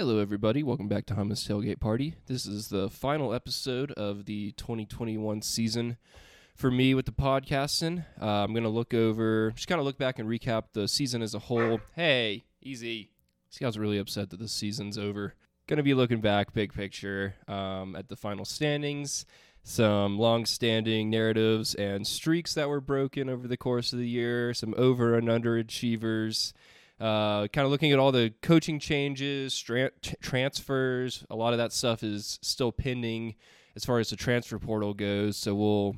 Hello, everybody. Welcome back to Hummus Tailgate Party. This is the final episode of the 2021 season for me with the podcasting. Uh, I'm going to look over, just kind of look back and recap the season as a whole. Hey, easy. Guy's really upset that the season's over. Going to be looking back, big picture, um, at the final standings, some long standing narratives and streaks that were broken over the course of the year, some over and under achievers. Uh, kind of looking at all the coaching changes, tra- transfers. A lot of that stuff is still pending as far as the transfer portal goes. So we'll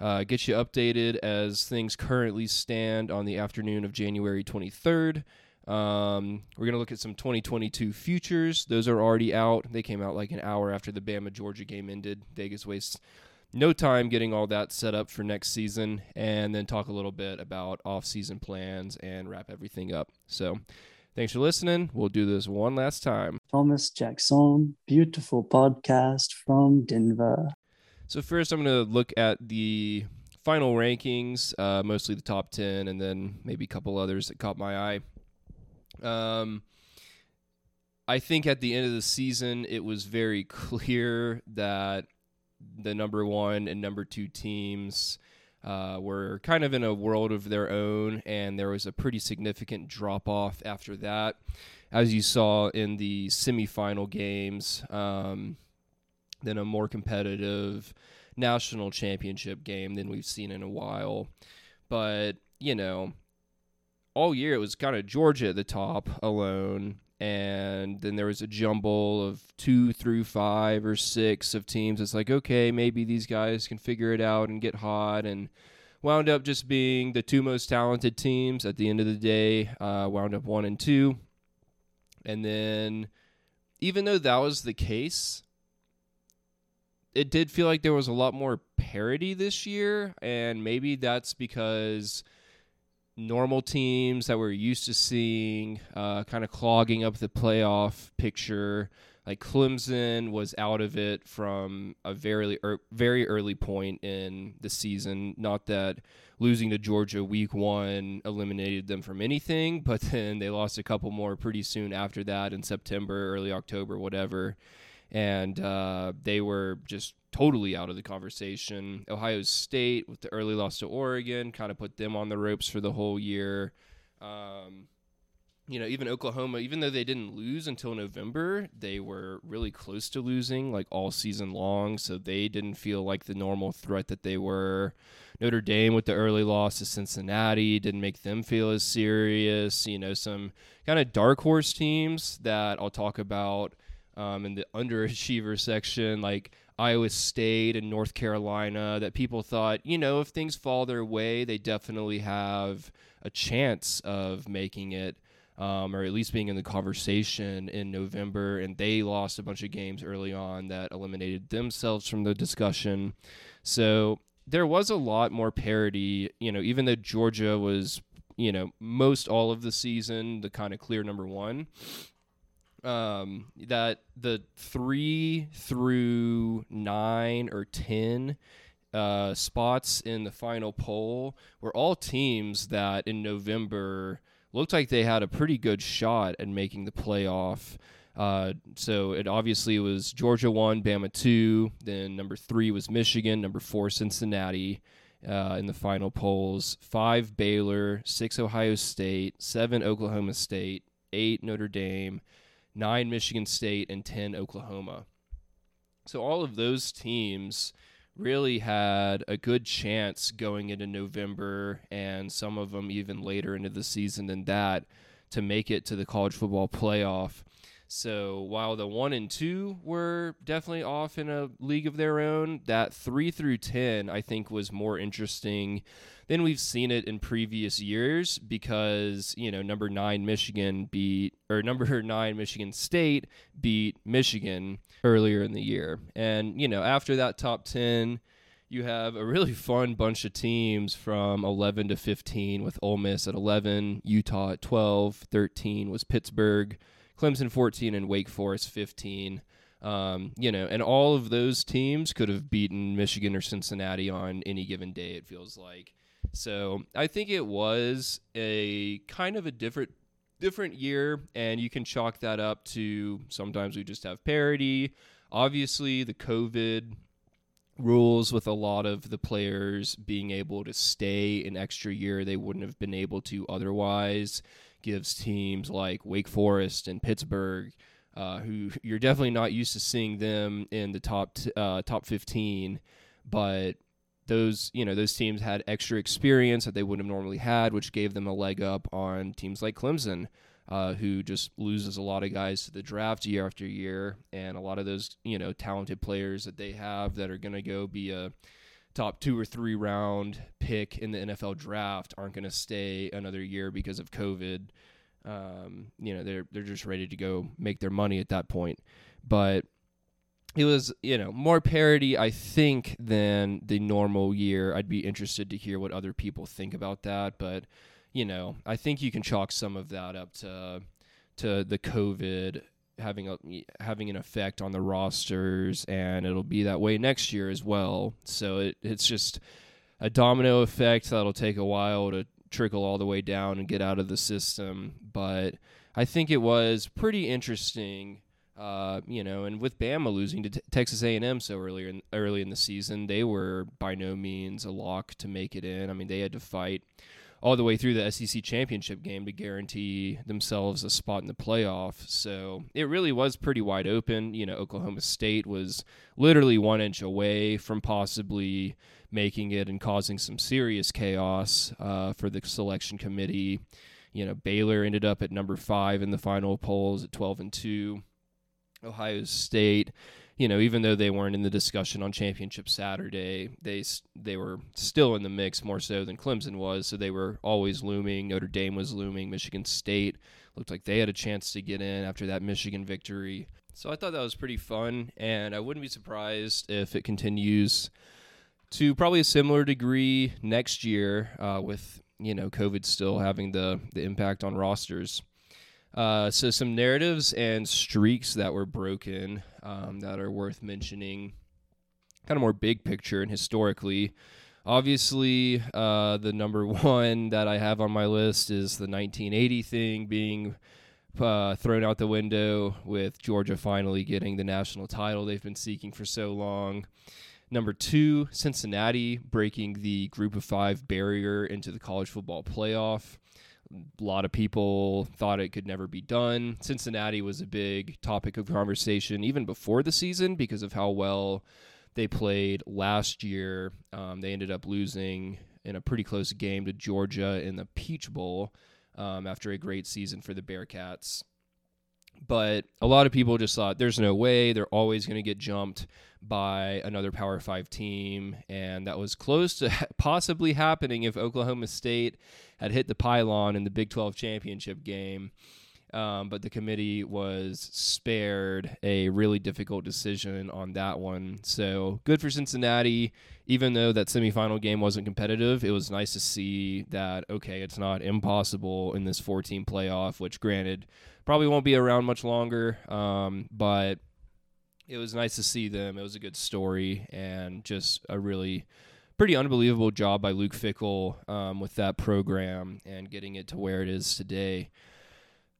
uh, get you updated as things currently stand on the afternoon of January 23rd. Um, we're going to look at some 2022 futures. Those are already out. They came out like an hour after the Bama Georgia game ended. Vegas wastes no time getting all that set up for next season and then talk a little bit about off-season plans and wrap everything up. So, thanks for listening. We'll do this one last time. Thomas Jackson, beautiful podcast from Denver. So, first, I'm going to look at the final rankings, uh, mostly the top 10, and then maybe a couple others that caught my eye. Um, I think at the end of the season, it was very clear that the number one and number two teams uh, were kind of in a world of their own, and there was a pretty significant drop off after that, as you saw in the semifinal games. Um, then a more competitive national championship game than we've seen in a while. But, you know, all year it was kind of Georgia at the top alone and then there was a jumble of two through five or six of teams. It's like, okay, maybe these guys can figure it out and get hot, and wound up just being the two most talented teams at the end of the day. Uh, wound up one and two, and then even though that was the case, it did feel like there was a lot more parity this year, and maybe that's because normal teams that we're used to seeing uh, kind of clogging up the playoff picture. Like Clemson was out of it from a very er, very early point in the season. Not that losing to Georgia week one eliminated them from anything, but then they lost a couple more pretty soon after that in September, early October, whatever. And uh, they were just totally out of the conversation. Ohio State with the early loss to Oregon kind of put them on the ropes for the whole year. Um, you know, even Oklahoma, even though they didn't lose until November, they were really close to losing like all season long. So they didn't feel like the normal threat that they were. Notre Dame with the early loss to Cincinnati didn't make them feel as serious. You know, some kind of dark horse teams that I'll talk about um, in the underachiever section, like Iowa State and North Carolina that people thought, you know, if things fall their way, they definitely have a chance of making it. Um, or at least being in the conversation in November, and they lost a bunch of games early on that eliminated themselves from the discussion. So there was a lot more parity, you know, even though Georgia was, you know, most all of the season the kind of clear number one um, that the three through nine or ten uh, spots in the final poll were all teams that in November looked like they had a pretty good shot at making the playoff. Uh, so it obviously was Georgia one, Bama two, then number three was Michigan, number four Cincinnati. Uh, in the final polls, five Baylor, six Ohio State, seven Oklahoma State, eight Notre Dame, nine Michigan State, and 10 Oklahoma. So all of those teams really had a good chance going into November and some of them even later into the season than that to make it to the college football playoff. So while the one and two were definitely off in a league of their own, that three through 10, I think, was more interesting than we've seen it in previous years because, you know, number nine Michigan beat, or number nine Michigan State beat Michigan earlier in the year. And, you know, after that top 10, you have a really fun bunch of teams from 11 to 15 with Ole Miss at 11, Utah at 12, 13 was Pittsburgh. Clemson 14 and Wake Forest 15. Um, you know, and all of those teams could have beaten Michigan or Cincinnati on any given day, it feels like. So I think it was a kind of a different different year, and you can chalk that up to sometimes we just have parity. Obviously, the COVID rules with a lot of the players being able to stay an extra year they wouldn't have been able to otherwise gives teams like Wake Forest and Pittsburgh uh, who you're definitely not used to seeing them in the top t- uh, top 15 but those you know those teams had extra experience that they wouldn't have normally had which gave them a leg up on teams like Clemson uh, who just loses a lot of guys to the draft year after year, and a lot of those you know talented players that they have that are going to go be a top two or three round pick in the NFL draft aren't going to stay another year because of COVID. Um, you know they're they're just ready to go make their money at that point, but it was you know more parity i think than the normal year. I'd be interested to hear what other people think about that. But you know, I think you can chalk some of that up to to the COVID having a having an effect on the rosters, and it'll be that way next year as well. So it, it's just a domino effect that'll take a while to trickle all the way down and get out of the system. But I think it was pretty interesting. Uh, you know, and with Bama losing to t- Texas A&M so early in early in the season, they were by no means a lock to make it in. I mean, they had to fight all the way through the SEC championship game to guarantee themselves a spot in the playoff. So it really was pretty wide open. You know, Oklahoma State was literally one inch away from possibly making it and causing some serious chaos uh, for the selection committee. You know, Baylor ended up at number five in the final polls at 12 and 2. Ohio State you know, even though they weren't in the discussion on championship Saturday, they they were still in the mix more so than Clemson was. So they were always looming. Notre Dame was looming. Michigan State looked like they had a chance to get in after that Michigan victory. So I thought that was pretty fun, and I wouldn't be surprised if it continues to probably a similar degree next year, uh, with you know COVID still having the the impact on rosters. Uh, so some narratives and streaks that were broken um, that are worth mentioning, kind of more big picture and historically. Obviously, uh, the number one that I have on my list is the 1980 thing being uh, thrown out the window with Georgia finally getting the national title they've been seeking for so long. Number two, Cincinnati breaking the group of five barrier into the college football playoff a lot of people thought it could never be done. Cincinnati was a big topic of conversation even before the season because of how well they played last year. Um, they ended up losing in a pretty close game to Georgia in the Peach Bowl um, after a great season for the Bearcats. But a lot of people just thought there's no way they're always going to get jumped by another Power Five team, and that was close to possibly happening if Oklahoma State had hit the pylon in the Big 12 championship game. Um, but the committee was spared a really difficult decision on that one. So good for Cincinnati. Even though that semifinal game wasn't competitive, it was nice to see that, okay, it's not impossible in this 14 playoff, which granted probably won't be around much longer. Um, but it was nice to see them. It was a good story and just a really pretty unbelievable job by Luke Fickell um, with that program and getting it to where it is today.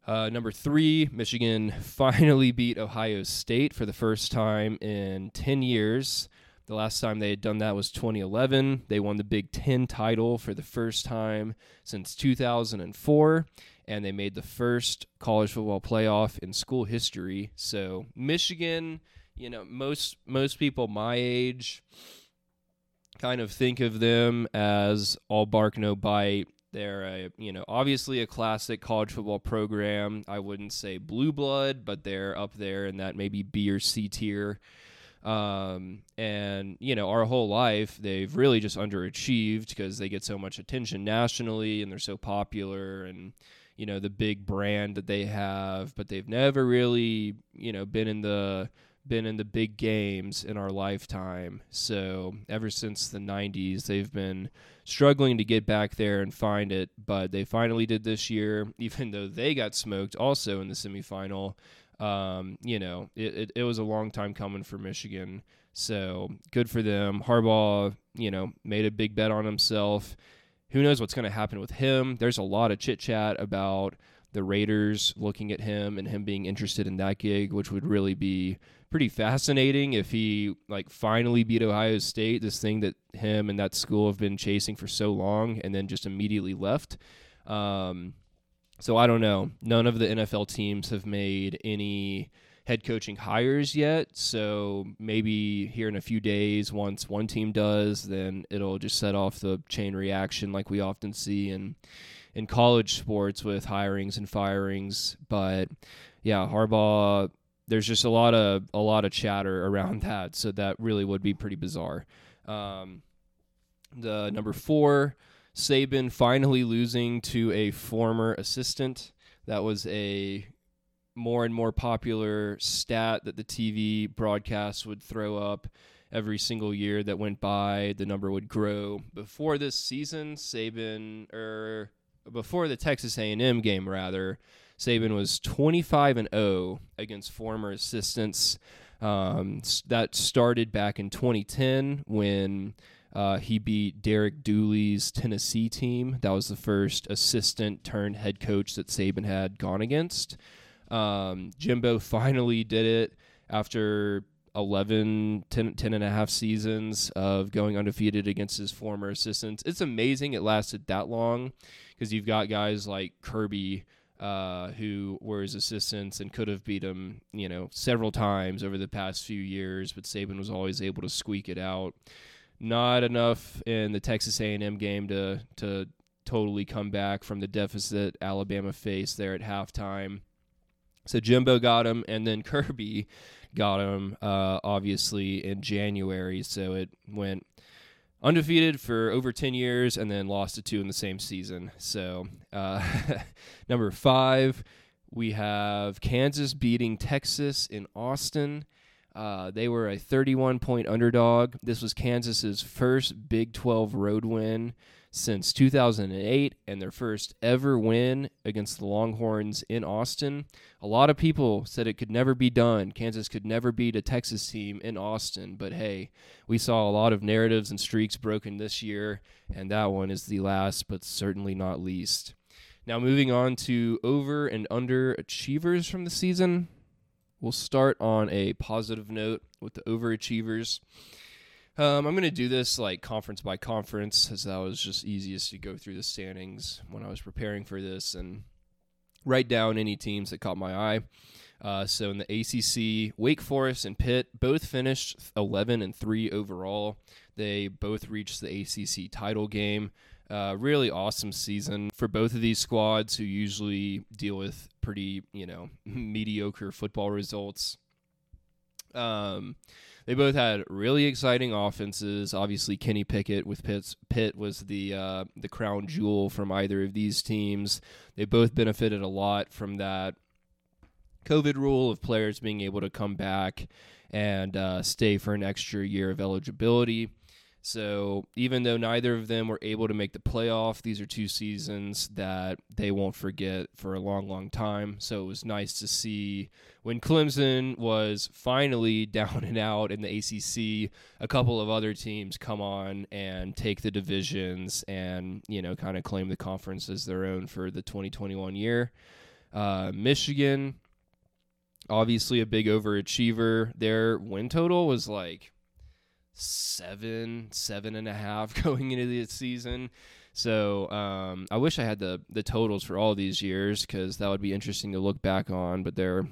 Uh, number three, Michigan finally beat Ohio State for the first time in 10 years. The last time they had done that was 2011. They won the Big Ten title for the first time since 2004, and they made the first college football playoff in school history. So, Michigan, you know, most most people my age kind of think of them as all bark no bite they're a, you know, obviously a classic college football program. I wouldn't say blue blood, but they're up there in that maybe B or C tier. Um, and you know, our whole life they've really just underachieved because they get so much attention nationally and they're so popular and you know the big brand that they have, but they've never really you know been in the been in the big games in our lifetime. So ever since the 90s, they've been struggling to get back there and find it, but they finally did this year, even though they got smoked also in the semifinal. Um, you know, it, it, it was a long time coming for Michigan. So good for them. Harbaugh, you know, made a big bet on himself. Who knows what's going to happen with him? There's a lot of chit chat about the Raiders looking at him and him being interested in that gig, which would really be pretty fascinating if he like finally beat Ohio State, this thing that him and that school have been chasing for so long, and then just immediately left. Um, so I don't know. None of the NFL teams have made any head coaching hires yet. So maybe here in a few days, once one team does, then it'll just set off the chain reaction like we often see in in college sports with hirings and firings. But yeah, Harbaugh. There's just a lot of a lot of chatter around that, so that really would be pretty bizarre. Um, the number four, Saban finally losing to a former assistant. That was a more and more popular stat that the TV broadcasts would throw up every single year that went by. The number would grow. Before this season, Saban or before the Texas A&M game rather, Saban was 25 and 0 against former assistants. Um, that started back in 2010 when uh, he beat Derek Dooley's Tennessee team. That was the first assistant turned head coach that Saban had gone against. Um, Jimbo finally did it after 11, 10, 10 and a half seasons of going undefeated against his former assistants. It's amazing it lasted that long because you've got guys like Kirby. Uh, who were his assistants and could have beat him, you know, several times over the past few years, but Saban was always able to squeak it out. Not enough in the Texas A&M game to to totally come back from the deficit Alabama faced there at halftime. So Jimbo got him, and then Kirby got him, uh, obviously in January. So it went undefeated for over 10 years and then lost to two in the same season. So, uh, number five, we have Kansas beating Texas in Austin. Uh, they were a 31 point underdog. This was Kansas's first Big 12 road win since 2008 and their first ever win against the Longhorns in Austin. A lot of people said it could never be done. Kansas could never beat a Texas team in Austin, but hey, we saw a lot of narratives and streaks broken this year, and that one is the last, but certainly not least. Now, moving on to over and under achievers from the season. We'll start on a positive note with the overachievers. Um, I'm going to do this like conference by conference, as that was just easiest to go through the standings when I was preparing for this and write down any teams that caught my eye. Uh, so in the ACC, Wake Forest and Pitt both finished 11 and three overall. They both reached the ACC title game. Uh, really awesome season for both of these squads who usually deal with pretty, you know, mediocre football results. Um, they both had really exciting offenses. Obviously, Kenny Pickett with Pitt's, Pitt was the uh, the crown jewel from either of these teams. They both benefited a lot from that COVID rule of players being able to come back and uh, stay for an extra year of eligibility. So even though neither of them were able to make the playoff, these are two seasons that they won't forget for a long, long time. So it was nice to see when Clemson was finally down and out in the ACC, a couple of other teams come on and take the divisions and, you know, kind of claim the conference as their own for the 2021 year. Uh, Michigan, obviously a big overachiever. Their win total was like seven, seven and a half going into the season. So um, I wish I had the the totals for all these years because that would be interesting to look back on. But they're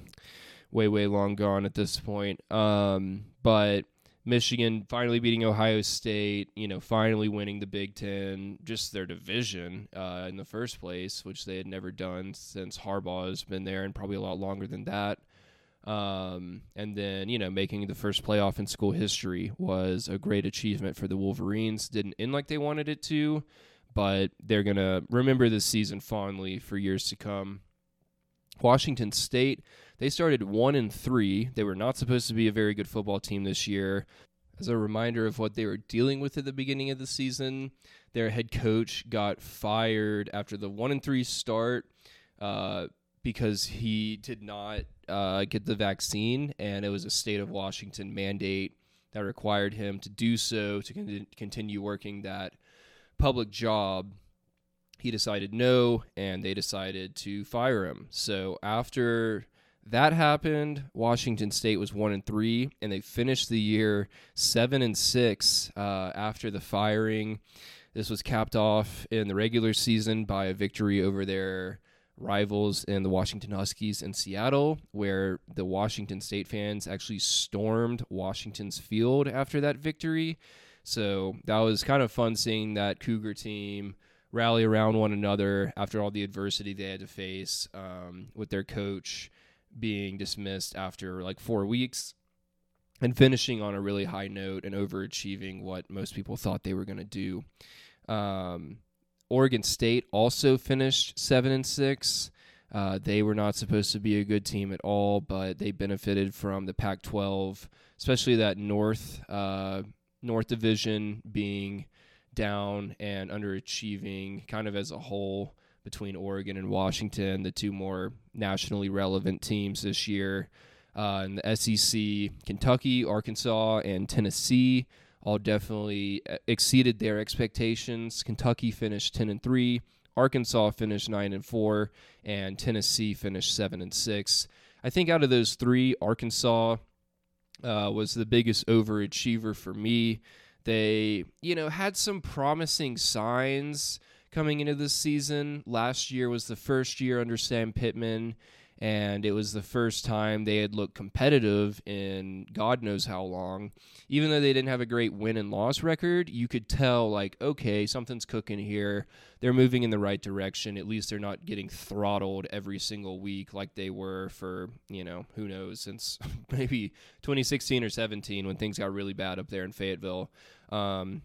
way way long gone at this point. Um, but Michigan finally beating Ohio State, you know, finally winning the Big Ten, just their division uh, in the first place, which they had never done since Harbaugh has been there, and probably a lot longer than that. Um, and then, you know, making the first playoff in school history was a great achievement for the Wolverines. Didn't end like they wanted it to, but they're going to remember this season fondly for years to come. Washington State, they started 1 and 3. They were not supposed to be a very good football team this year. As a reminder of what they were dealing with at the beginning of the season, their head coach got fired after the 1 and 3 start. Uh, because he did not uh, get the vaccine, and it was a state of Washington mandate that required him to do so to con- continue working that public job. he decided no, and they decided to fire him. So after that happened, Washington State was one and three, and they finished the year seven and six uh, after the firing. This was capped off in the regular season by a victory over their rivals in the Washington Huskies in Seattle, where the Washington State fans actually stormed Washington's field after that victory. So that was kind of fun seeing that Cougar team rally around one another after all the adversity they had to face um, with their coach being dismissed after like four weeks and finishing on a really high note and overachieving what most people thought they were going to do. Um, Oregon State also finished seven and six. Uh, they were not supposed to be a good team at all, but they benefited from the Pac-12, especially that North uh, North Division being down and underachieving, kind of as a whole between Oregon and Washington, the two more nationally relevant teams this year. Uh, in the SEC, Kentucky, Arkansas, and Tennessee all definitely uh, exceeded their expectations. Kentucky finished 10 and 3, Arkansas finished 9 and 4, and Tennessee finished 7 and 6. I think out of those three, Arkansas uh, was the biggest overachiever for me. They, you know, had some promising signs coming into this season. Last year was the first year under Sam Pittman, and it was the first time they had looked competitive in God knows how long. Even though they didn't have a great win and loss record, you could tell, like, okay, something's cooking here. They're moving in the right direction. At least they're not getting throttled every single week like they were for, you know, who knows, since maybe 2016 or 17 when things got really bad up there in Fayetteville. Um,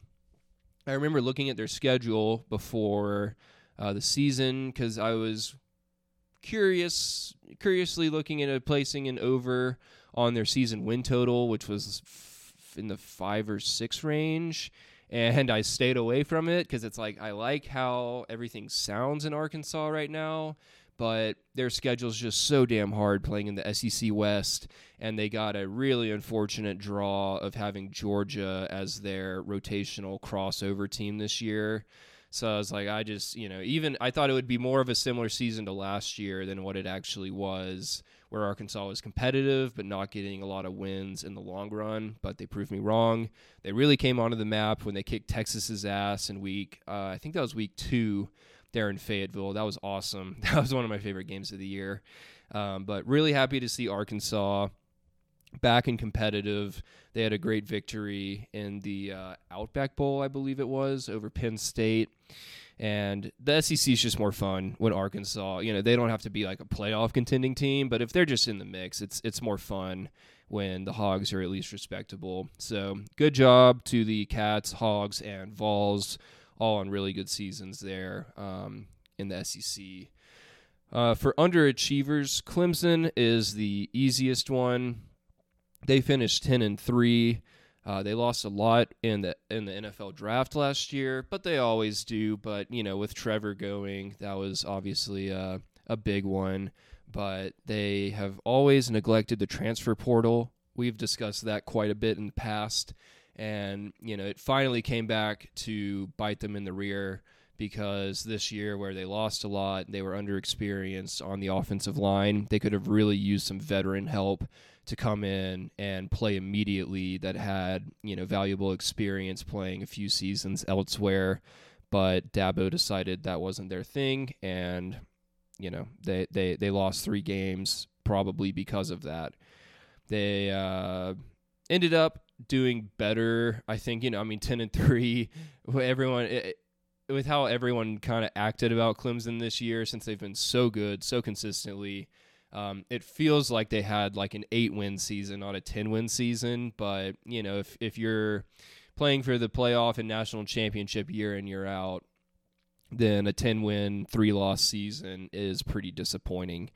I remember looking at their schedule before uh, the season because I was curious, curiously looking at a placing an over on their season win total, which was f- in the five or six range. And I stayed away from it because it's like I like how everything sounds in Arkansas right now, but their schedule's just so damn hard playing in the SEC West, and they got a really unfortunate draw of having Georgia as their rotational crossover team this year. So I was like, I just, you know, even I thought it would be more of a similar season to last year than what it actually was, where Arkansas was competitive but not getting a lot of wins in the long run. But they proved me wrong. They really came onto the map when they kicked Texas's ass in week, uh, I think that was week two there in Fayetteville. That was awesome. That was one of my favorite games of the year. Um, but really happy to see Arkansas back and competitive. They had a great victory in the uh, Outback Bowl, I believe it was, over Penn State. And the SEC is just more fun when Arkansas, you know, they don't have to be like a playoff contending team, but if they're just in the mix, it's it's more fun when the Hogs are at least respectable. So good job to the Cats, Hogs, and Vols, all on really good seasons there um, in the SEC. Uh, for underachievers, Clemson is the easiest one. They finished ten and three. Uh, they lost a lot in the in the NFL draft last year, but they always do. But you know, with Trevor going, that was obviously a, a big one. But they have always neglected the transfer portal. We've discussed that quite a bit in the past, and you know, it finally came back to bite them in the rear because this year, where they lost a lot, they were underexperienced on the offensive line. They could have really used some veteran help to come in and play immediately that had you know valuable experience playing a few seasons elsewhere. But Dabo decided that wasn't their thing and you know they they they lost 3 games probably because of that. They uh, ended up doing better I think you know I mean 10 and 3 everyone it, with how everyone kind of acted about Clemson this year since they've been so good so consistently um, it feels like they had like an eight win season, not a 10 win season. But, you know, if, if you're playing for the playoff and national championship year and you're out, then a 10 win, three loss season is pretty disappointing.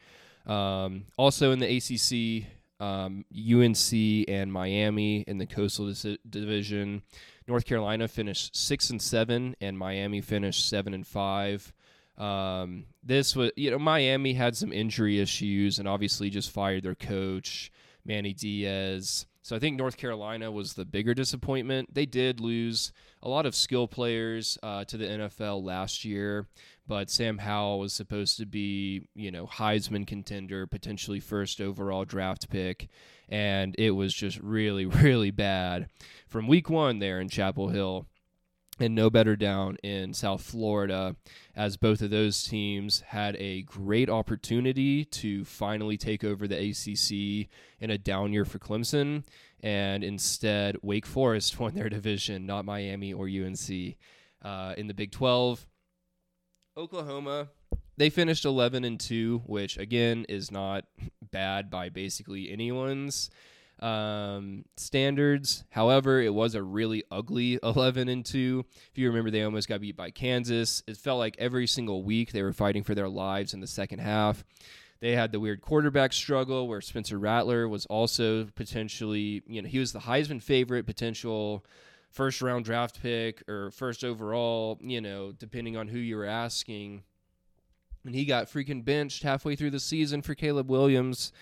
Um, also in the ACC, um, UNC and Miami in the Coastal Division. North Carolina finished six and seven, and Miami finished seven and five. Um, this was, you know, Miami had some injury issues and obviously just fired their coach, Manny Diaz. So I think North Carolina was the bigger disappointment. They did lose a lot of skill players uh, to the NFL last year, but Sam Howell was supposed to be, you know, Heisman contender, potentially first overall draft pick, and it was just really, really bad from week one there in Chapel Hill and no better down in South Florida, as both of those teams had a great opportunity to finally take over the ACC in a down year for Clemson, and instead Wake Forest won their division, not Miami or UNC. Uh, in the Big 12, Oklahoma they finished 11 and 2, which again is not bad by basically anyone's um, standards. However, it was a really ugly 11 and 2. If you remember, they almost got beat by Kansas. It felt like every single week they were fighting for their lives in the second half. They had the weird quarterback struggle where Spencer Rattler was also potentially, you know, he was the Heisman favorite, potential first round draft pick or first overall, you know, depending on who you were asking. And he got freaking benched halfway through the season for Caleb Williams.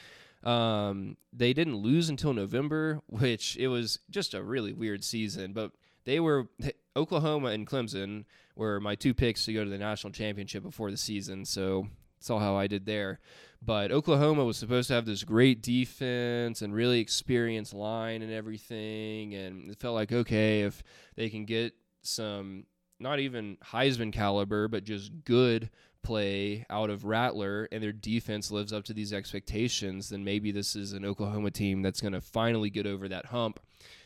Um, they didn't lose until November, which it was just a really weird season. But they were Oklahoma and Clemson were my two picks to go to the national championship before the season. So saw how I did there. But Oklahoma was supposed to have this great defense and really experienced line and everything. And it felt like, okay, if they can get some, not even Heisman caliber, but just good play out of Rattler and their defense lives up to these expectations, then maybe this is an Oklahoma team that's going to finally get over that hump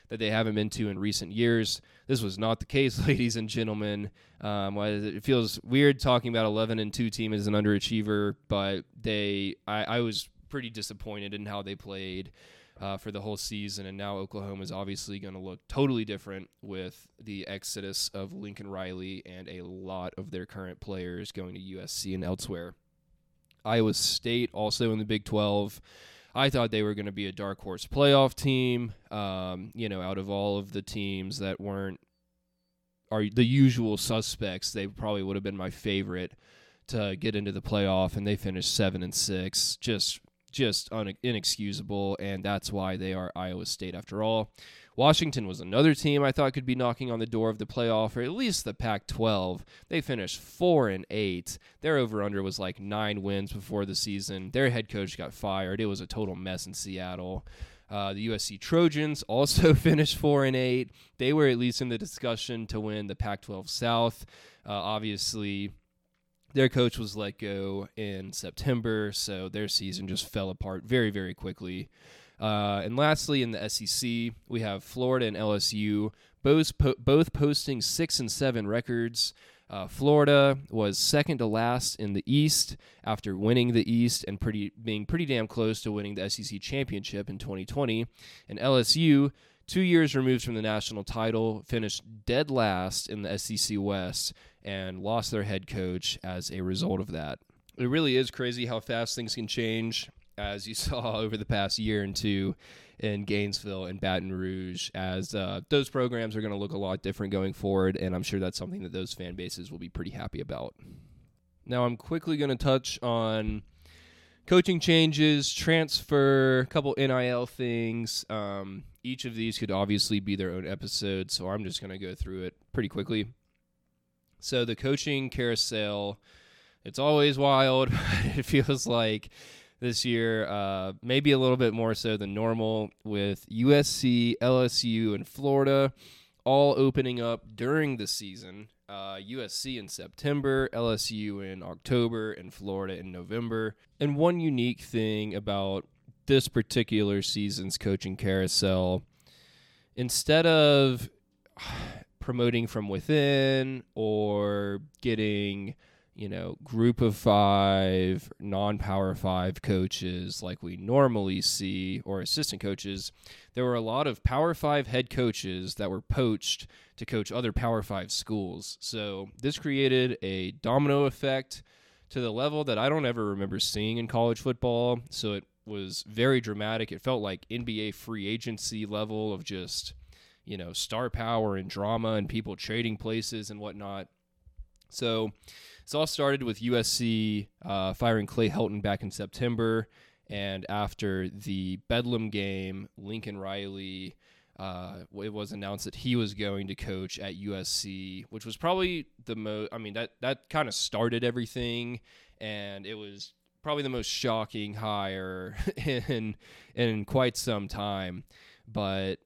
that they haven't been to in recent years. This was not the case, ladies and gentlemen. Um, it feels weird talking about 11 and 2 team as an underachiever, but they, I, I was pretty disappointed in how they played uh, for the whole season. And now Oklahoma is obviously going to look totally different with the exodus of Lincoln Riley and a lot of their current players going to USC and elsewhere. Iowa State also in the Big 12. I thought they were going to be a dark horse playoff team. Um, you know, out of all of the teams that weren't are the usual suspects, they probably would have been my favorite to get into the playoff, and they finished seven and six. Just just un- inexcusable, and that's why they are Iowa State after all. Washington was another team I thought could be knocking on the door of the playoff or at least the Pac-12. They finished four and eight. Their over/under was like nine wins before the season. Their head coach got fired. It was a total mess in Seattle. Uh, the USC Trojans also finished four and eight. They were at least in the discussion to win the Pac-12 South. Uh, obviously, their coach was let go in September, so their season just fell apart very, very quickly. Uh, and lastly, in the SEC, we have Florida and LSU, both po- both posting six and seven records. Uh, Florida was second to last in the East after winning the East and pretty being pretty damn close to winning the SEC championship in 2020. And LSU, two years removed from the national title, finished dead last in the SEC West and lost their head coach as a result of that. It really is crazy how fast things can change, as you saw over the past year and two in Gainesville and Baton Rouge, as uh, those programs are going to look a lot different going forward, and I'm sure that's something that those fan bases will be pretty happy about. Now, I'm quickly going to touch on coaching changes, transfer, a couple NIL things. Um, each of these could obviously be their own episode, so I'm just going to go through it pretty quickly. So the coaching carousel, it's always wild. it feels like this year, uh, maybe a little bit more so than normal, with USC, LSU, and Florida all opening up during the season. Uh, USC in September, LSU in October, and Florida in November. And one unique thing about this particular season's coaching carousel, instead of promoting from within or getting you know group of five non-power five coaches like we normally see or assistant coaches there were a lot of power five head coaches that were poached to coach other power five schools. So this created a domino effect to the level that i don't ever remember seeing in college football. So it was very dramatic. It felt like nba free agency level of just you know, star power and drama and people trading places and whatnot. So this all started with USC uh, firing Clay Helton back in September And after the Bedlam game, Lincoln Riley, uh, it was announced that he was going to coach at USC, which was probably the most. I mean, that that kind of started everything, and it was probably the most shocking hire in in quite some time. But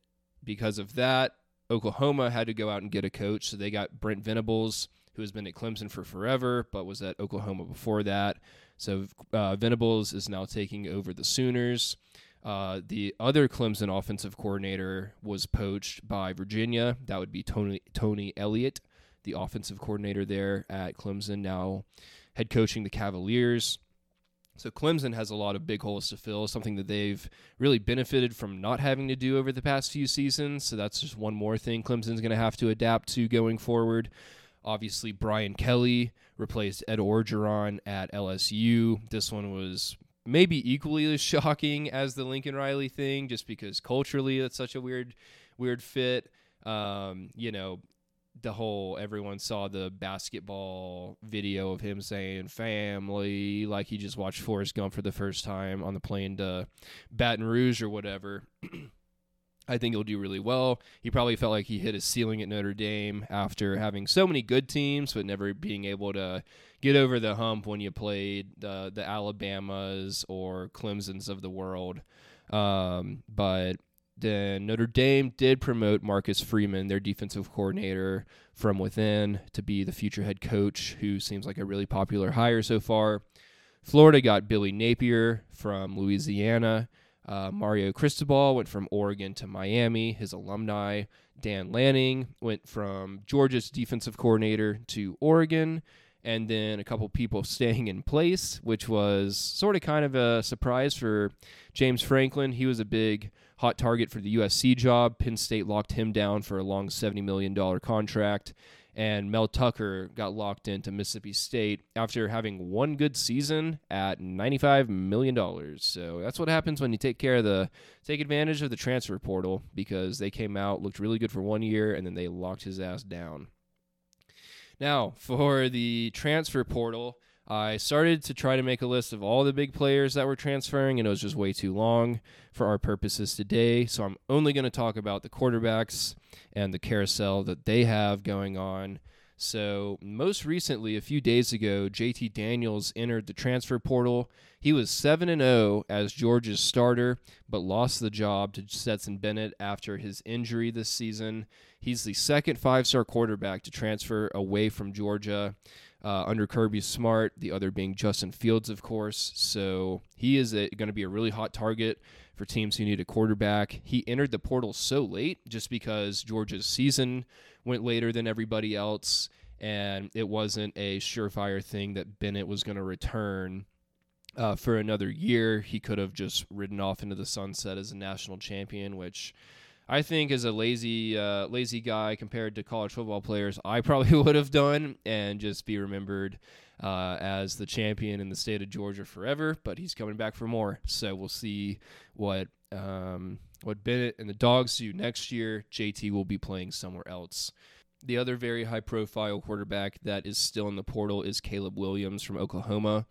because of that, Oklahoma had to go out and get a coach, so they got Brent Venables, who has been at Clemson for forever, but was at Oklahoma before that. So uh, Venables is now taking over the Sooners. Uh, the other Clemson offensive coordinator was poached by Virginia. That would be Tony Tony Elliott, the offensive coordinator there at Clemson, now head coaching the Cavaliers. So Clemson has a lot of big holes to fill, something that they've really benefited from not having to do over the past few seasons. So that's just one more thing Clemson's going to have to adapt to going forward. Obviously, Brian Kelly replaced Ed Orgeron at LSU. This one was maybe equally as shocking as the Lincoln Riley thing, just because culturally it's such a weird, weird fit. Um, you know, the whole everyone saw the basketball video of him saying family like he just watched Forrest Gump for the first time on the plane to Baton Rouge or whatever. I think he'll do really well. He probably felt like he hit his ceiling at Notre Dame after having so many good teams, but never being able to get over the hump when you played the the Alabamas or Clemson's of the world. Um, but then Notre Dame did promote Marcus Freeman, their defensive coordinator, from within to be the future head coach, who seems like a really popular hire so far. Florida got Billy Napier from Louisiana. Uh, Mario Cristobal went from Oregon to Miami. His alumni, Dan Lanning, went from Georgia's defensive coordinator to Oregon. And then a couple people staying in place, which was sort of kind of a surprise for James Franklin. He was a big hot target for the USC job. Penn State locked him down for a long $70 million contract. And Mel Tucker got locked into Mississippi State after having one good season at $95 million. So that's what happens when you take care of the, take advantage of the transfer portal because they came out, looked really good for one year, and then they locked his ass down. Now, for the transfer portal, I started to try to make a list of all the big players that were transferring, and it was just way too long for our purposes today. So I'm only going to talk about the quarterbacks and the carousel that they have going on. So, most recently, a few days ago, JT Daniels entered the transfer portal. He was 7 0 as Georgia's starter, but lost the job to Stetson Bennett after his injury this season. He's the second five star quarterback to transfer away from Georgia uh, under Kirby Smart, the other being Justin Fields, of course. So he is going to be a really hot target for teams who need a quarterback. He entered the portal so late just because Georgia's season went later than everybody else, and it wasn't a surefire thing that Bennett was going to return. Uh, for another year, he could have just ridden off into the sunset as a national champion, which I think as a lazy uh, lazy guy compared to college football players, I probably would have done and just be remembered uh, as the champion in the state of Georgia forever. But he's coming back for more, so we'll see what um, what Bennett and the Dogs do next year. JT will be playing somewhere else. The other very high profile quarterback that is still in the portal is Caleb Williams from Oklahoma.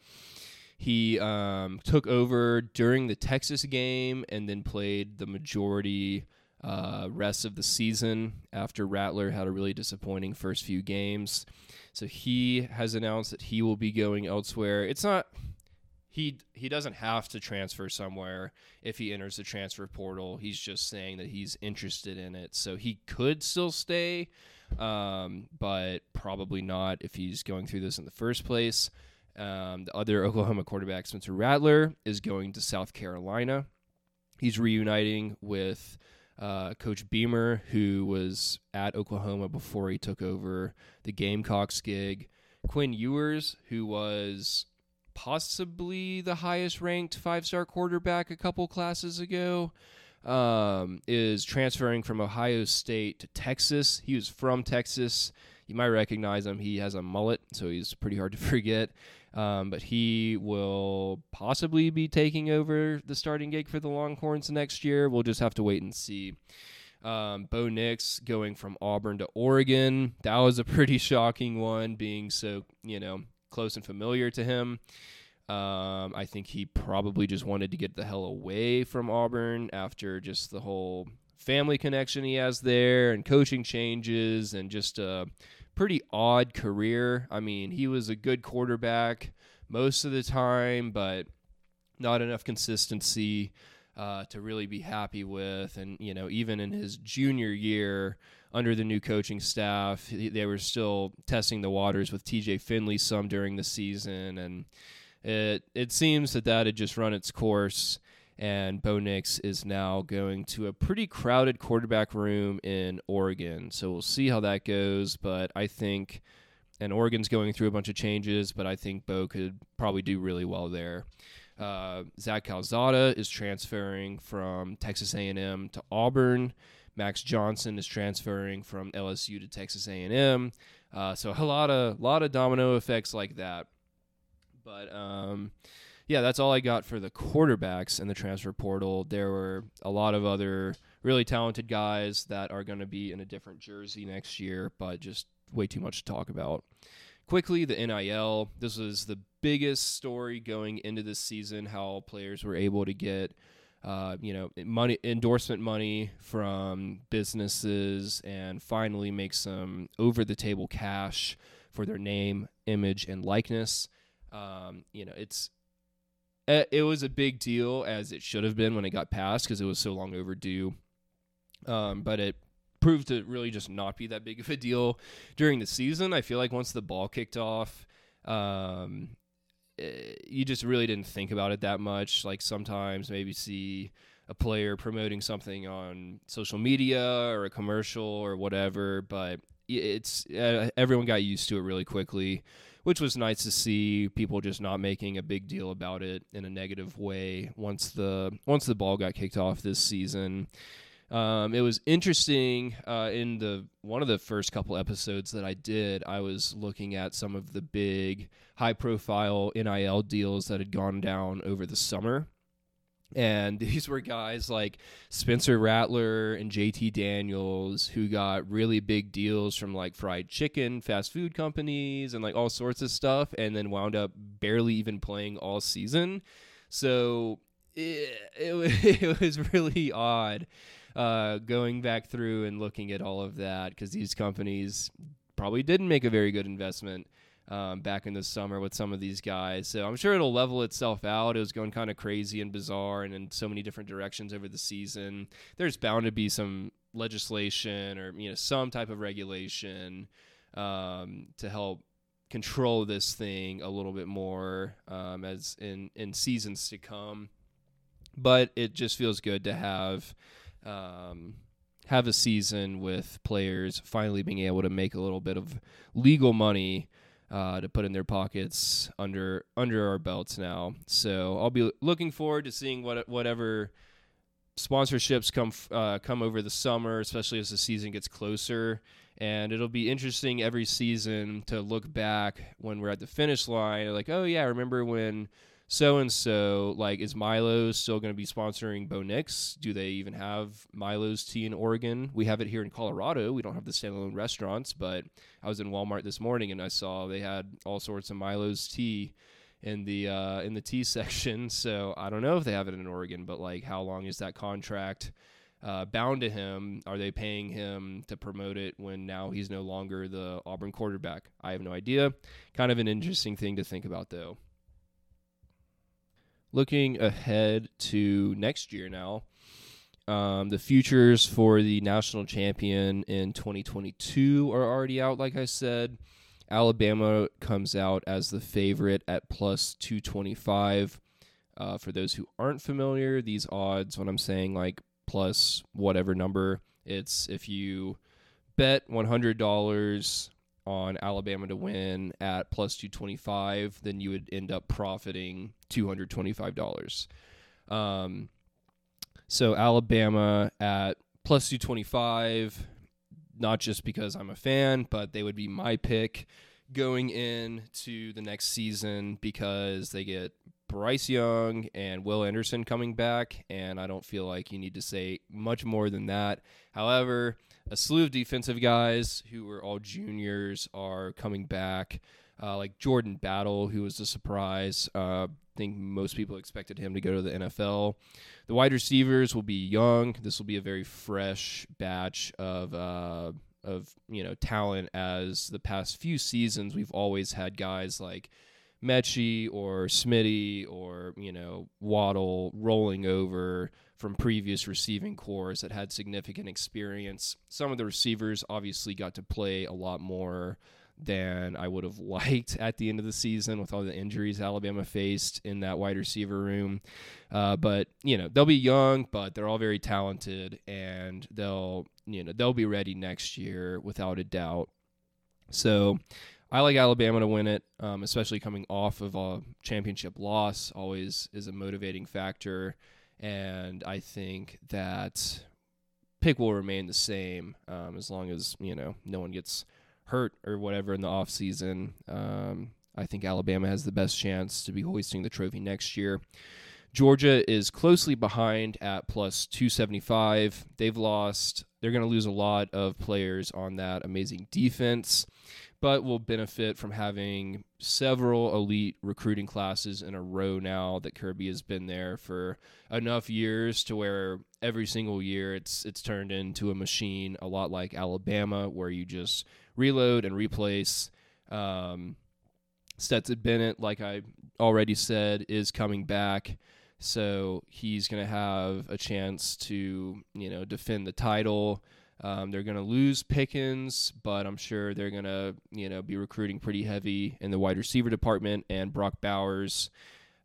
He um, took over during the Texas game and then played the majority uh, rest of the season after Rattler had a really disappointing first few games. So he has announced that he will be going elsewhere. It's not he he doesn't have to transfer somewhere if he enters the transfer portal. He's just saying that he's interested in it. So he could still stay, um, but probably not if he's going through this in the first place. Um, the other Oklahoma quarterback, Spencer Rattler, is going to South Carolina. He's reuniting with uh, Coach Beamer, who was at Oklahoma before he took over the Gamecocks gig. Quinn Ewers, who was possibly the highest ranked five star quarterback a couple classes ago, um, is transferring from Ohio State to Texas. He was from Texas. You might recognize him. He has a mullet, so he's pretty hard to forget. Um, but he will possibly be taking over the starting gig for the Longhorns next year. We'll just have to wait and see. Um, Bo Nix going from Auburn to Oregon. That was a pretty shocking one, being so, you know, close and familiar to him. Um, I think he probably just wanted to get the hell away from Auburn after just the whole family connection he has there and coaching changes and just a pretty odd career. I mean, he was a good quarterback most of the time, but not enough consistency uh, to really be happy with. And, you know, even in his junior year under the new coaching staff, they were still testing the waters with TJ Finley some during the season. And it, it seems that that had just run its course and Bo Nix is now going to a pretty crowded quarterback room in Oregon. So we'll see how that goes. But I think, and Oregon's going through a bunch of changes, but I think Bo could probably do really well there. Uh, Zach Calzada is transferring from Texas A&M to Auburn. Max Johnson is transferring from LSU to Texas A&M. Uh, so a lot of lot of domino effects like that. But um, yeah, that's all I got for the quarterbacks in the transfer portal. There were a lot of other really talented guys that are going to be in a different jersey next year, but just way too much to talk about. Quickly, the NIL. This was the biggest story going into this season. How players were able to get, uh, you know, money endorsement money from businesses and finally make some over the table cash for their name, image, and likeness. Um, you know, it's it was a big deal as it should have been when it got passed because it was so long overdue. Um, but it proved to really just not be that big of a deal during the season. I feel like once the ball kicked off, um, eh, you just really didn't think about it that much. Like sometimes maybe see a player promoting something on social media or a commercial or whatever, but it's uh, everyone got used to it really quickly which was nice to see people just not making a big deal about it in a negative way once the once the ball got kicked off this season. Um, it was interesting uh, in the one of the first couple episodes that I did. I was looking at some of the big, high-profile NIL deals that had gone down over the summer, and these were guys like Spencer Rattler and JT Daniels who got really big deals from like fried chicken, fast food companies, and like all sorts of stuff, and then wound up barely even playing all season. So it, it, it was really odd uh, going back through and looking at all of that because these companies probably didn't make a very good investment um, back in the summer with some of these guys. So I'm sure it'll level itself out. It was going kind of crazy and bizarre and in so many different directions over the season. There's bound to be some legislation or you know some type of regulation um, to help control this thing a little bit more um, as in in seasons to come. But it just feels good to have um, have a season with players finally being able to make a little bit of legal money uh, to put in their pockets under under our belts now. So I'll be looking forward to seeing what whatever sponsorships come uh, come over the summer, especially as the season gets closer. And it'll be interesting every season to look back when we're at the finish line, like, oh yeah, remember when so and so like is Milo still going to be sponsoring Bo Nix? Do they even have Milo's tea in Oregon? We have it here in Colorado. We don't have the standalone restaurants, but I was in Walmart this morning and I saw they had all sorts of Milo's tea in the uh, in the tea section. So I don't know if they have it in Oregon, but like how long is that contract? Uh, bound to him? Are they paying him to promote it when now he's no longer the Auburn quarterback? I have no idea. Kind of an interesting thing to think about, though looking ahead to next year now, um, the futures for the national champion in 2022 are already out, like I said. Alabama comes out as the favorite at plus 225. Uh, for those who aren't familiar, these odds, when I'm saying like plus whatever number, it's if you bet $100 on Alabama to win at plus 225, then you would end up profiting $225. Um, so Alabama at plus 225, not just because I'm a fan, but they would be my pick going into the next season because they get Bryce Young and Will Anderson coming back, and I don't feel like you need to say much more than that. However, a slew of defensive guys who were all juniors are coming back. uh, like Jordan Battle, who was a surprise. Uh, I think most people expected him to go to the NFL. The wide receivers will be young. This will be a very fresh batch of uh, of you know talent. As the past few seasons, we've always had guys like Metchie or Smitty or you know Waddle rolling over from previous receiving corps that had significant experience. Some of the receivers obviously got to play a lot more than I would have liked at the end of the season with all the injuries Alabama faced in that wide receiver room. Uh, but you know they'll be young, but they're all very talented, and they'll you know they'll be ready next year without a doubt. So I like Alabama to win it, um, especially coming off of a championship loss. Always is a motivating factor, and I think that pick will remain the same um, as long as you know no one gets hurt or whatever in the off season. Um, I think Alabama has the best chance to be hoisting the trophy next year. Georgia is closely behind at plus 275. They've lost, they're going to lose a lot of players on that amazing defense, but will benefit from having several elite recruiting classes in a row now that Kirby has been there for enough years to where every single year it's it's turned into a machine a lot like Alabama where you just reload and replace. Um, Stetson Bennett, like I already said, is coming back. So he's going to have a chance to, you know, defend the title. Um, they're going to lose Pickens, but I'm sure they're going to, you know, be recruiting pretty heavy in the wide receiver department. And Brock Bowers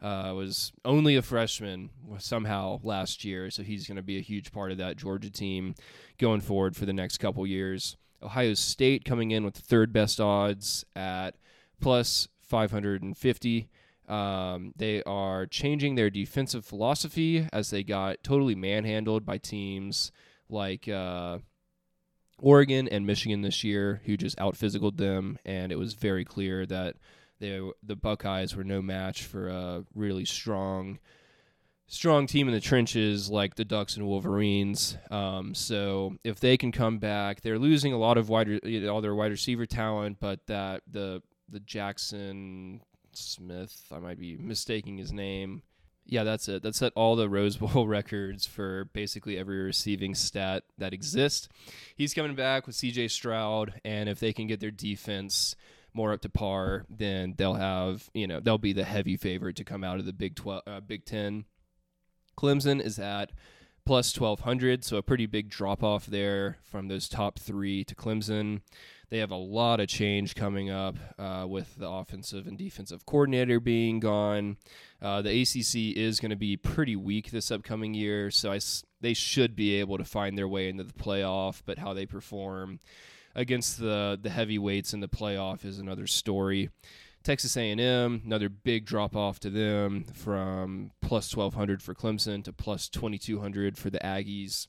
uh, was only a freshman somehow last year, so he's going to be a huge part of that Georgia team going forward for the next couple years. Ohio State coming in with the third best odds at plus 550. Um, they are changing their defensive philosophy as they got totally manhandled by teams like uh, Oregon and Michigan this year, who just out physicaled them, and it was very clear that they, the Buckeyes were no match for a really strong strong team in the trenches like the Ducks and Wolverines. Um, so if they can come back, they're losing a lot of wide all their wide receiver talent, but that the the Jackson Smith, I might be mistaking his name. Yeah, that's it. That set all the Rose Bowl records for basically every receiving stat that exists. He's coming back with CJ Stroud, and if they can get their defense more up to par, then they'll have you know they'll be the heavy favorite to come out of the Big Twelve, uh, Big Ten. Clemson is at plus 1200, so a pretty big drop off there from those top three to Clemson. They have a lot of change coming up uh, with the offensive and defensive coordinator being gone. Uh, the ACC is going to be pretty weak this upcoming year, so I, they should be able to find their way into the playoff, but how they perform against the, the heavyweights in the playoff is another story. Texas A&M, another big drop off to them from plus 1200 for Clemson to plus 2200 for the Aggies.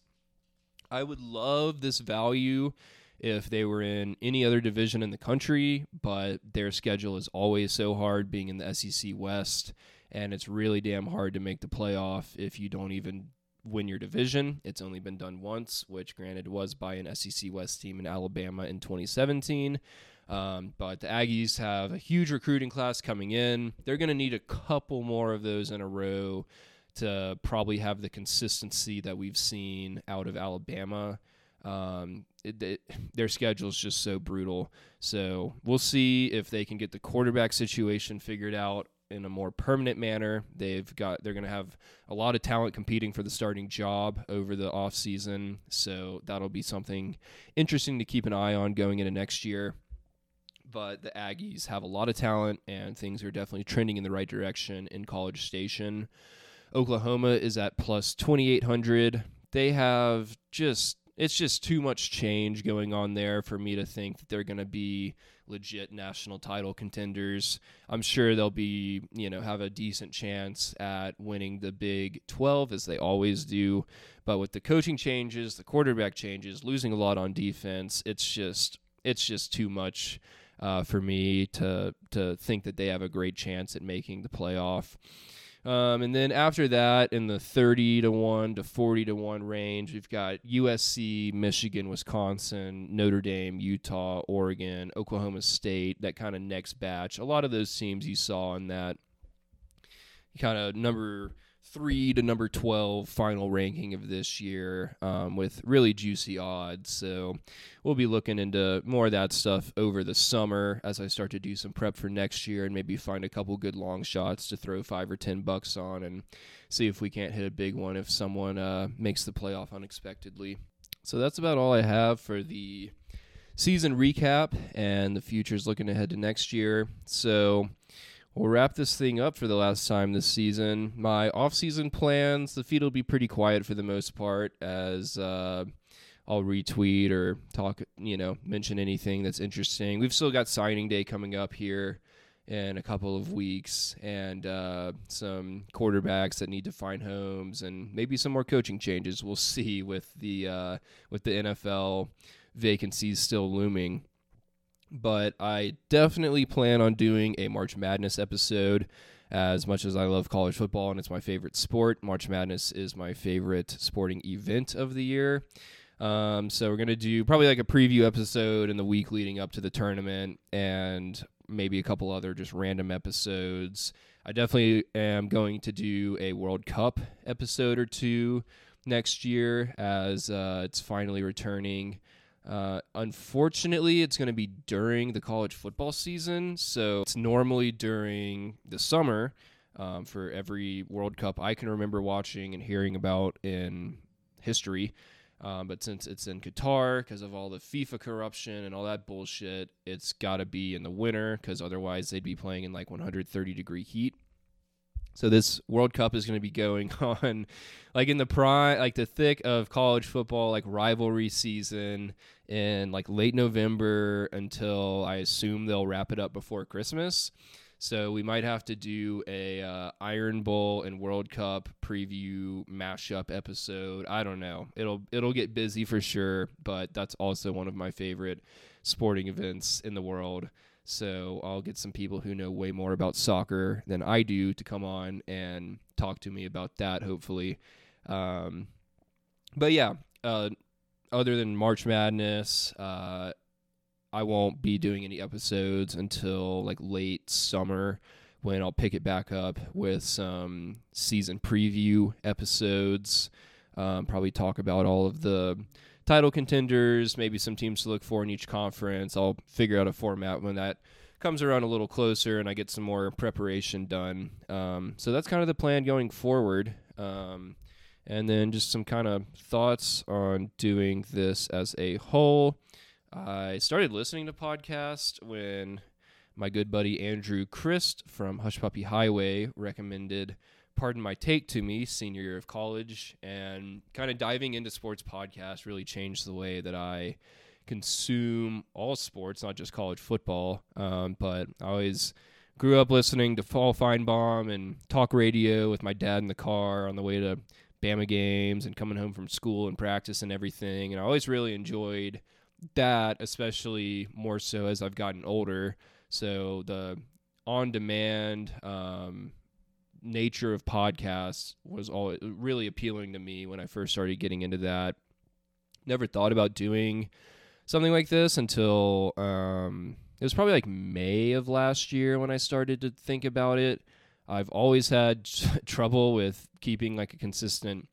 I would love this value if they were in any other division in the country, but their schedule is always so hard being in the SEC West, and it's really damn hard to make the playoff if you don't even win your division. It's only been done once, which granted was by an SEC West team in Alabama in 2017. Um, but the Aggies have a huge recruiting class coming in. They're going to need a couple more of those in a row to probably have the consistency that we've seen out of Alabama. Um, it, it, their schedule is just so brutal. So we'll see if they can get the quarterback situation figured out in a more permanent manner. They've got they're going to have a lot of talent competing for the starting job over the offseason. So that'll be something interesting to keep an eye on going into next year but the Aggies have a lot of talent and things are definitely trending in the right direction in College Station. Oklahoma is at plus 2800. They have just it's just too much change going on there for me to think that they're going to be legit national title contenders. I'm sure they'll be, you know, have a decent chance at winning the Big 12 as they always do, but with the coaching changes, the quarterback changes, losing a lot on defense, it's just it's just too much uh, for me to to think that they have a great chance at making the playoff. Um, and then after that, in the 30 to 1 to 40 to 1 range, we've got USC, Michigan, Wisconsin, Notre Dame, Utah, Oregon, Oklahoma State, that kind of next batch. A lot of those teams you saw in that kind of number three to number 12 final ranking of this year um, with really juicy odds. So we'll be looking into more of that stuff over the summer as I start to do some prep for next year and maybe find a couple good long shots to throw five or 10 bucks on and see if we can't hit a big one if someone uh, makes the playoff unexpectedly. So that's about all I have for the season recap and the futures looking ahead to next year. So we'll wrap this thing up for the last time this season. My off-season plans, the feed will be pretty quiet for the most part, as uh, I'll retweet or talk, you know, mention anything that's interesting. We've still got signing day coming up here in a couple of weeks, and uh, some quarterbacks that need to find homes, and maybe some more coaching changes. We'll see with the uh, with the NFL vacancies still looming but I definitely plan on doing a March Madness episode. As much as I love college football and it's my favorite sport, March Madness is my favorite sporting event of the year. Um, so we're gonna do probably like a preview episode in the week leading up to the tournament, and maybe a couple other just random episodes. I definitely am going to do a World Cup episode or two next year as uh, it's finally returning. Uh, unfortunately, it's going to be during the college football season. So it's normally during the summer um, for every World Cup I can remember watching and hearing about in history. Um, but since it's in Qatar because of all the FIFA corruption and all that bullshit, it's got to be in the winter because otherwise they'd be playing in like 130 degree heat. So this World Cup is going to be going on like in the prime like the thick of college football like rivalry season in like late November until I assume they'll wrap it up before Christmas. So we might have to do a uh, Iron Bowl and World Cup preview mashup episode. I don't know. It'll it'll get busy for sure, but that's also one of my favorite sporting events in the world. So I'll get some people who know way more about soccer than I do to come on and talk to me about that, hopefully. Um, but yeah, uh, other than March Madness, uh, I won't be doing any episodes until like late summer when I'll pick it back up with some season preview episodes. Um, probably talk about all of the title contenders, maybe some teams to look for in each conference. I'll figure out a format when that comes around a little closer and I get some more preparation done. Um, so that's kind of the plan going forward. Um, and then just some kind of thoughts on doing this as a whole. I started listening to podcasts when my good buddy Andrew Christ from Hush Puppy Highway recommended Pardon My Take to me senior year of college, and kind of diving into sports podcasts really changed the way that I consume all sports, not just college football. Um, but I always grew up listening to Paul Finebaum and talk radio with my dad in the car on the way to Bama games and coming home from school and practice and everything. And I always really enjoyed that, especially more so as I've gotten older. So the on demand, um, nature of podcasts was all really appealing to me when I first started getting into that. Never thought about doing something like this until um, it was probably like May of last year when I started to think about it. I've always had trouble with keeping like a consistent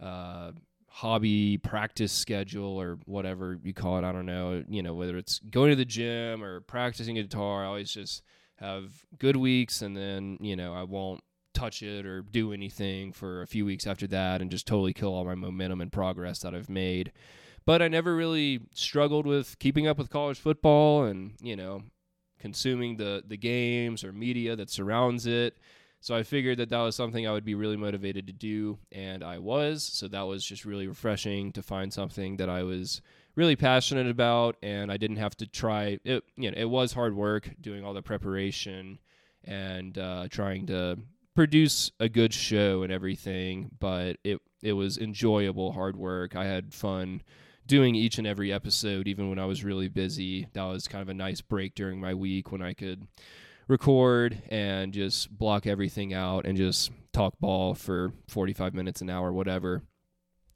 uh, hobby practice schedule or whatever you call it. I don't know. You know, whether it's going to the gym or practicing guitar, I always just have good weeks and then, you know, I won't touch it or do anything for a few weeks after that and just totally kill all my momentum and progress that I've made. But I never really struggled with keeping up with college football and, you know, consuming the the games or media that surrounds it. So I figured that that was something I would be really motivated to do and I was. So that was just really refreshing to find something that I was really passionate about and I didn't have to try it you know, it was hard work doing all the preparation and uh, trying to produce a good show and everything, but it it was enjoyable hard work. I had fun doing each and every episode, even when I was really busy. That was kind of a nice break during my week when I could record and just block everything out and just talk ball for 45 minutes an hour whatever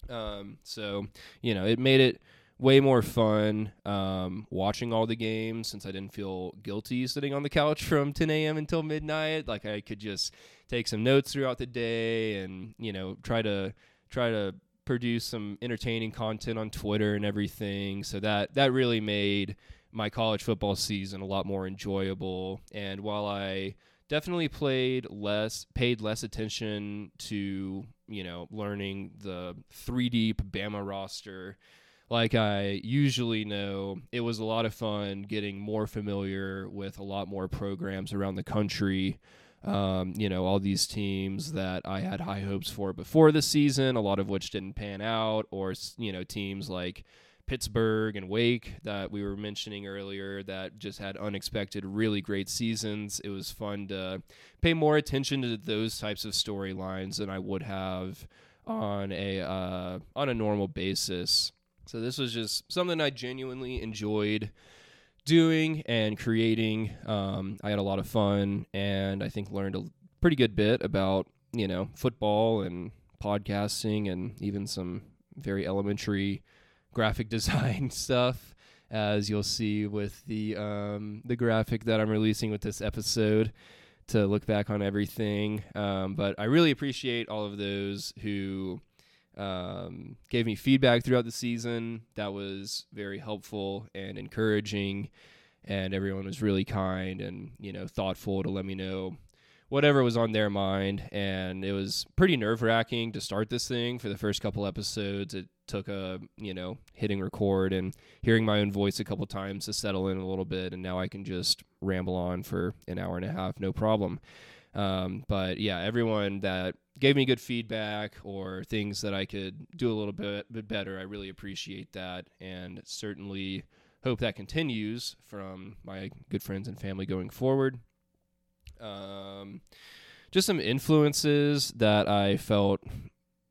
um, so you know it made it way more fun um, watching all the games since I didn't feel guilty sitting on the couch from 10 a.m. until midnight. Like I could just take some notes throughout the day and you know try to try to produce some entertaining content on Twitter and everything. So that that really made my college football season a lot more enjoyable. And while I definitely played less, paid less attention to you know learning the three deep Bama roster like I usually know, it was a lot of fun getting more familiar with a lot more programs around the country. Um, you know, all these teams that I had high hopes for before the season, a lot of which didn't pan out, or, you know, teams like Pittsburgh and Wake that we were mentioning earlier that just had unexpected, really great seasons. It was fun to pay more attention to those types of storylines than I would have on a uh, on a normal basis. So this was just something I genuinely enjoyed doing and creating. Um, I had a lot of fun, and I think learned a pretty good bit about you know football and podcasting, and even some very elementary graphic design stuff. As you'll see with the um, the graphic that I'm releasing with this episode, to look back on everything. Um, but I really appreciate all of those who um, gave me feedback throughout the season. That was very helpful and encouraging and everyone was really kind and you know thoughtful to let me know whatever was on their mind. And it was pretty nerve-wracking to start this thing for the first couple episodes. It took a you know hitting record and hearing my own voice a couple times to settle in a little bit. And now i can just ramble on for an hour and a half no problem um, but yeah everyone that gave me good feedback or things that I could do a little bit, bit better. I really appreciate that and certainly hope that continues from my good friends and family going forward. Um, just some influences that I felt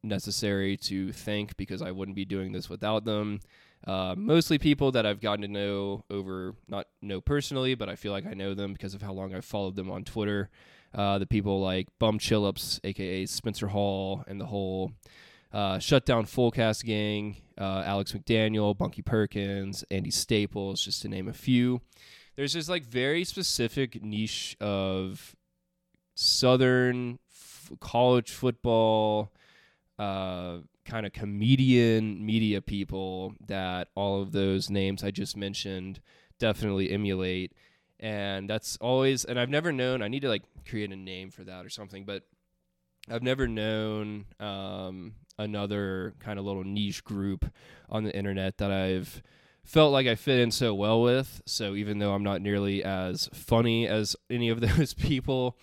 necessary to thank because I wouldn't be doing this without them. Uh, mostly people that I've gotten to know over, not know personally, but I feel like I know them because of how long I've followed them on Twitter. Uh, the people like Bum Chillups, aka Spencer Hall, and the whole uh, Shutdown Fullcast gang, uh, Alex McDaniel, Bunky Perkins, Andy Staples, just to name a few. There's this like very specific niche of Southern f- college football, uh, kind of comedian media people that all of those names I just mentioned definitely emulate and that's always and I've never known I need to like create a name for that or something but I've never known um, another kind of little niche group on the internet that I've felt like I fit in so well with. So even though I'm not nearly as funny as any of those people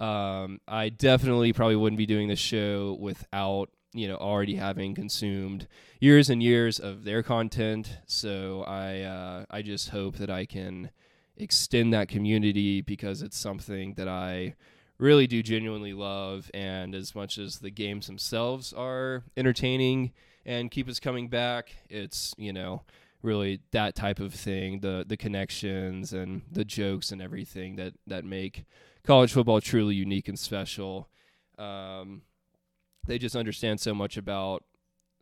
um, I definitely probably wouldn't be doing this show without you know already having consumed years and years of their content. So I uh, I just hope that I can extend that community because it's something that I really do genuinely love. And as much as the games themselves are entertaining and keep us coming back, it's, you know, really that type of thing the the connections and the jokes and everything that that make college football truly unique and special um, they just understand so much about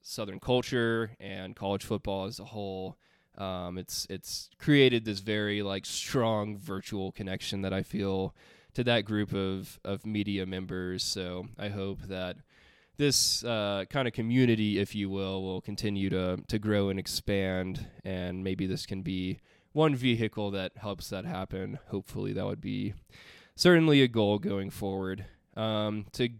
southern culture and college football as a whole um, it's it's created this very like strong virtual connection that I feel to that group of of media members. So I hope that this uh, kind of community, if you will, will continue to to grow and expand, and maybe this can be one vehicle that helps that happen. Hopefully, that would be certainly a goal going forward. Um, to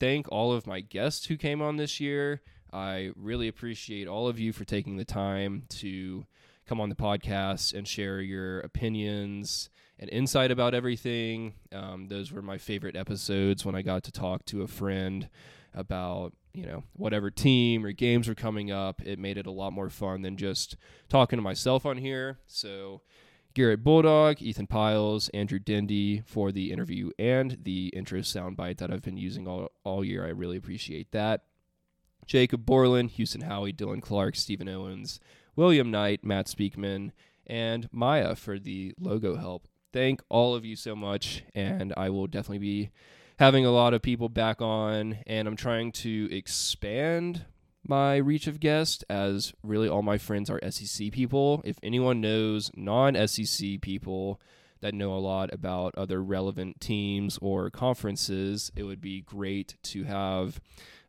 thank all of my guests who came on this year. I really appreciate all of you for taking the time to come on the podcast and share your opinions and insight about everything. Um, those were my favorite episodes when I got to talk to a friend about you know whatever team or games were coming up. It made it a lot more fun than just talking to myself on here. So. Garrett Bulldog, Ethan Piles, Andrew Dindy for the interview and the intro soundbite that I've been using all, all year. I really appreciate that. Jacob Borland, Houston Howie, Dylan Clark, Stephen Owens, William Knight, Matt Speakman, and Maya for the logo help. thank all of you so much. And I will definitely be having a lot of people back on. And I'm trying to expand my reach of guests as really all my friends are SEC people. If anyone knows non SEC people that know a lot about other relevant teams or conferences, it would be great to have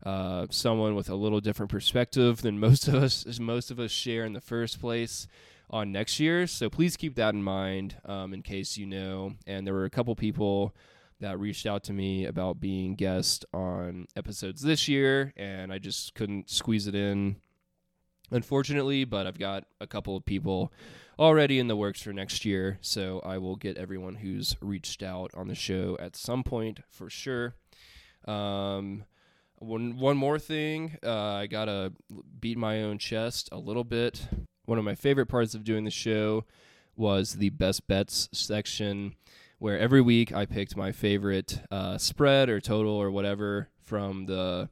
uh, someone with a little different perspective than most of us most of us share in the first place on next year. So please keep that in mind um, in case you know. And there were a couple people that reached out to me about being guest on episodes this year, and I just couldn't squeeze it in, unfortunately. But I've got a couple of people already in the works for next year, so I will get everyone who's reached out on the show at some point for sure. Um, one one more thing, uh, I gotta beat my own chest a little bit. One of my favorite parts of doing the show was the best bets section where every week I picked my favorite uh, spread or total or whatever from the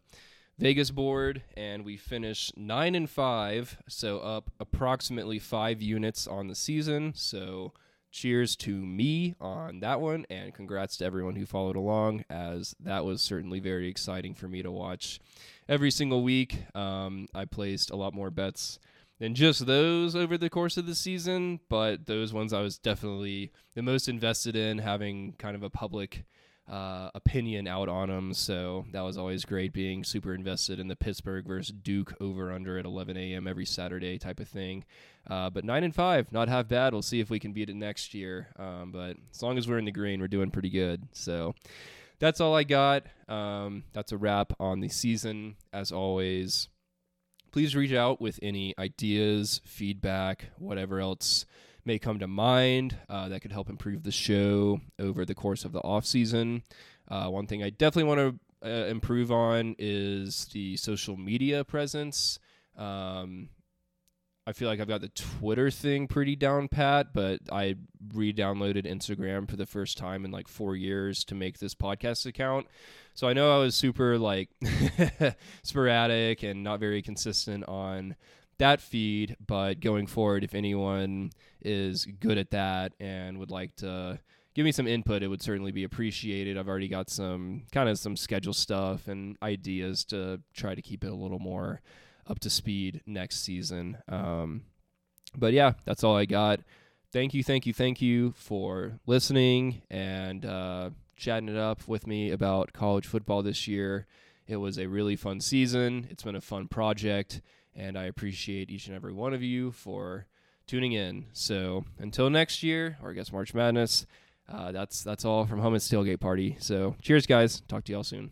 Vegas board, and we finished nine and five, so up approximately five units on the season. So, cheers to me on that one, and congrats to everyone who followed along, as that was certainly very exciting for me to watch every single week. Um, I placed a lot more bets than just those over the course of the season, but those ones I was definitely the most invested in, having kind of a public uh, opinion out on them. So that was always great, being super invested in the Pittsburgh versus Duke over under at 11 a.m. every Saturday type of thing. Uh, but nine and five, not half bad. We'll see if we can beat it next year. Um, but as long as we're in the green, we're doing pretty good. So that's all I got. Um, that's a wrap on the season. As always, please reach out with any ideas, feedback, whatever else may come to mind uh, that could help improve the show over the course of the off season. Uh, one thing I definitely want to uh, improve on is the social media presence. Um, I feel like I've got the Twitter thing pretty down pat, but I re-downloaded Instagram for the first time in like four years to make this podcast account. So I know I was super like sporadic and not very consistent on that feed, but going forward, if anyone is good at that and would like to give me some input, it would certainly be appreciated. I've already got some kind of some schedule stuff and ideas to try to keep it a little more up to speed next season. Um, but yeah, that's all I got. Thank you, thank you, thank you for listening and uh, chatting it up with me about college football this year. It was a really fun season. It's been a fun project, and I appreciate each and every one of you for tuning in. So until next year, or I guess March Madness, uh, that's that's all from Hummus Tailgate Party. So cheers, guys. Talk to y'all soon.